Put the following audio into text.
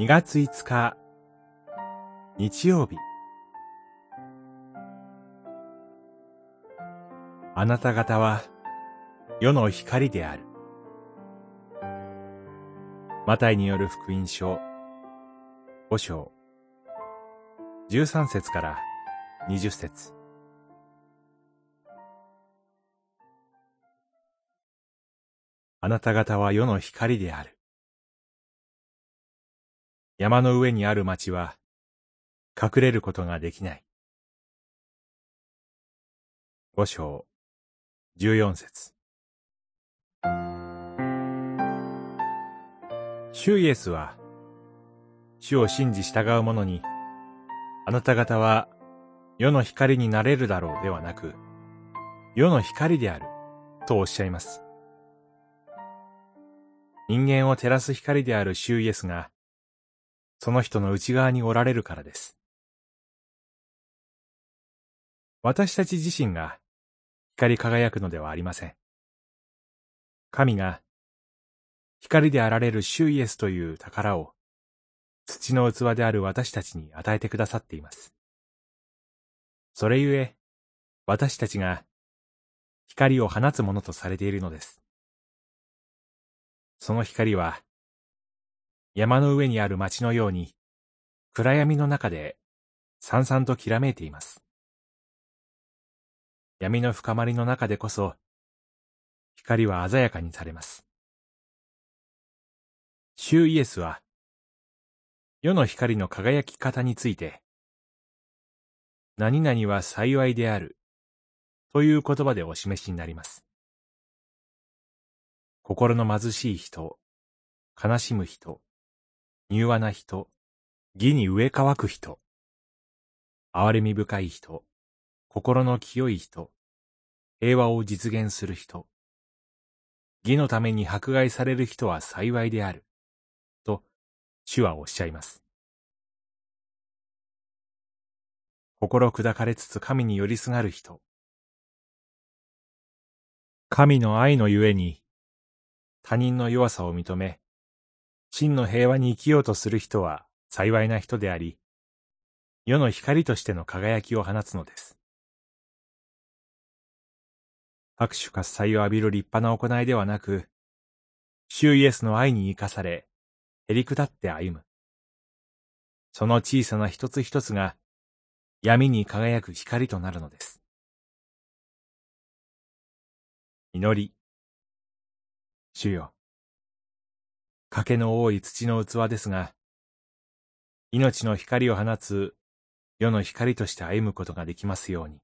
2月5日日曜日あなた方は世の光である。マタイによる福音書5章13節から20節あなた方は世の光である。山の上にある町は隠れることができない。五章十四節主イエスは、主を信じ従う者に、あなた方は世の光になれるだろうではなく、世の光であるとおっしゃいます。人間を照らす光である主イエスが、その人の内側におられるからです。私たち自身が光り輝くのではありません。神が光であられる主イエスという宝を土の器である私たちに与えてくださっています。それゆえ、私たちが光を放つものとされているのです。その光は山の上にある町のように、暗闇の中で、さんさんときらめいています。闇の深まりの中でこそ、光は鮮やかにされます。主イエスは、世の光の輝き方について、何々は幸いである、という言葉でお示しになります。心の貧しい人、悲しむ人、柔和な人、義に植え乾く人、憐れみ深い人、心の清い人、平和を実現する人、義のために迫害される人は幸いである、と主はおっしゃいます。心砕かれつつ神に寄りすがる人、神の愛のゆえに他人の弱さを認め、真の平和に生きようとする人は幸いな人であり、世の光としての輝きを放つのです。拍手喝采を浴びる立派な行いではなく、主イエスの愛に生かされ、へりくだって歩む。その小さな一つ一つが闇に輝く光となるのです。祈り。主よ。賭けの多い土の器ですが、命の光を放つ世の光として歩むことができますように。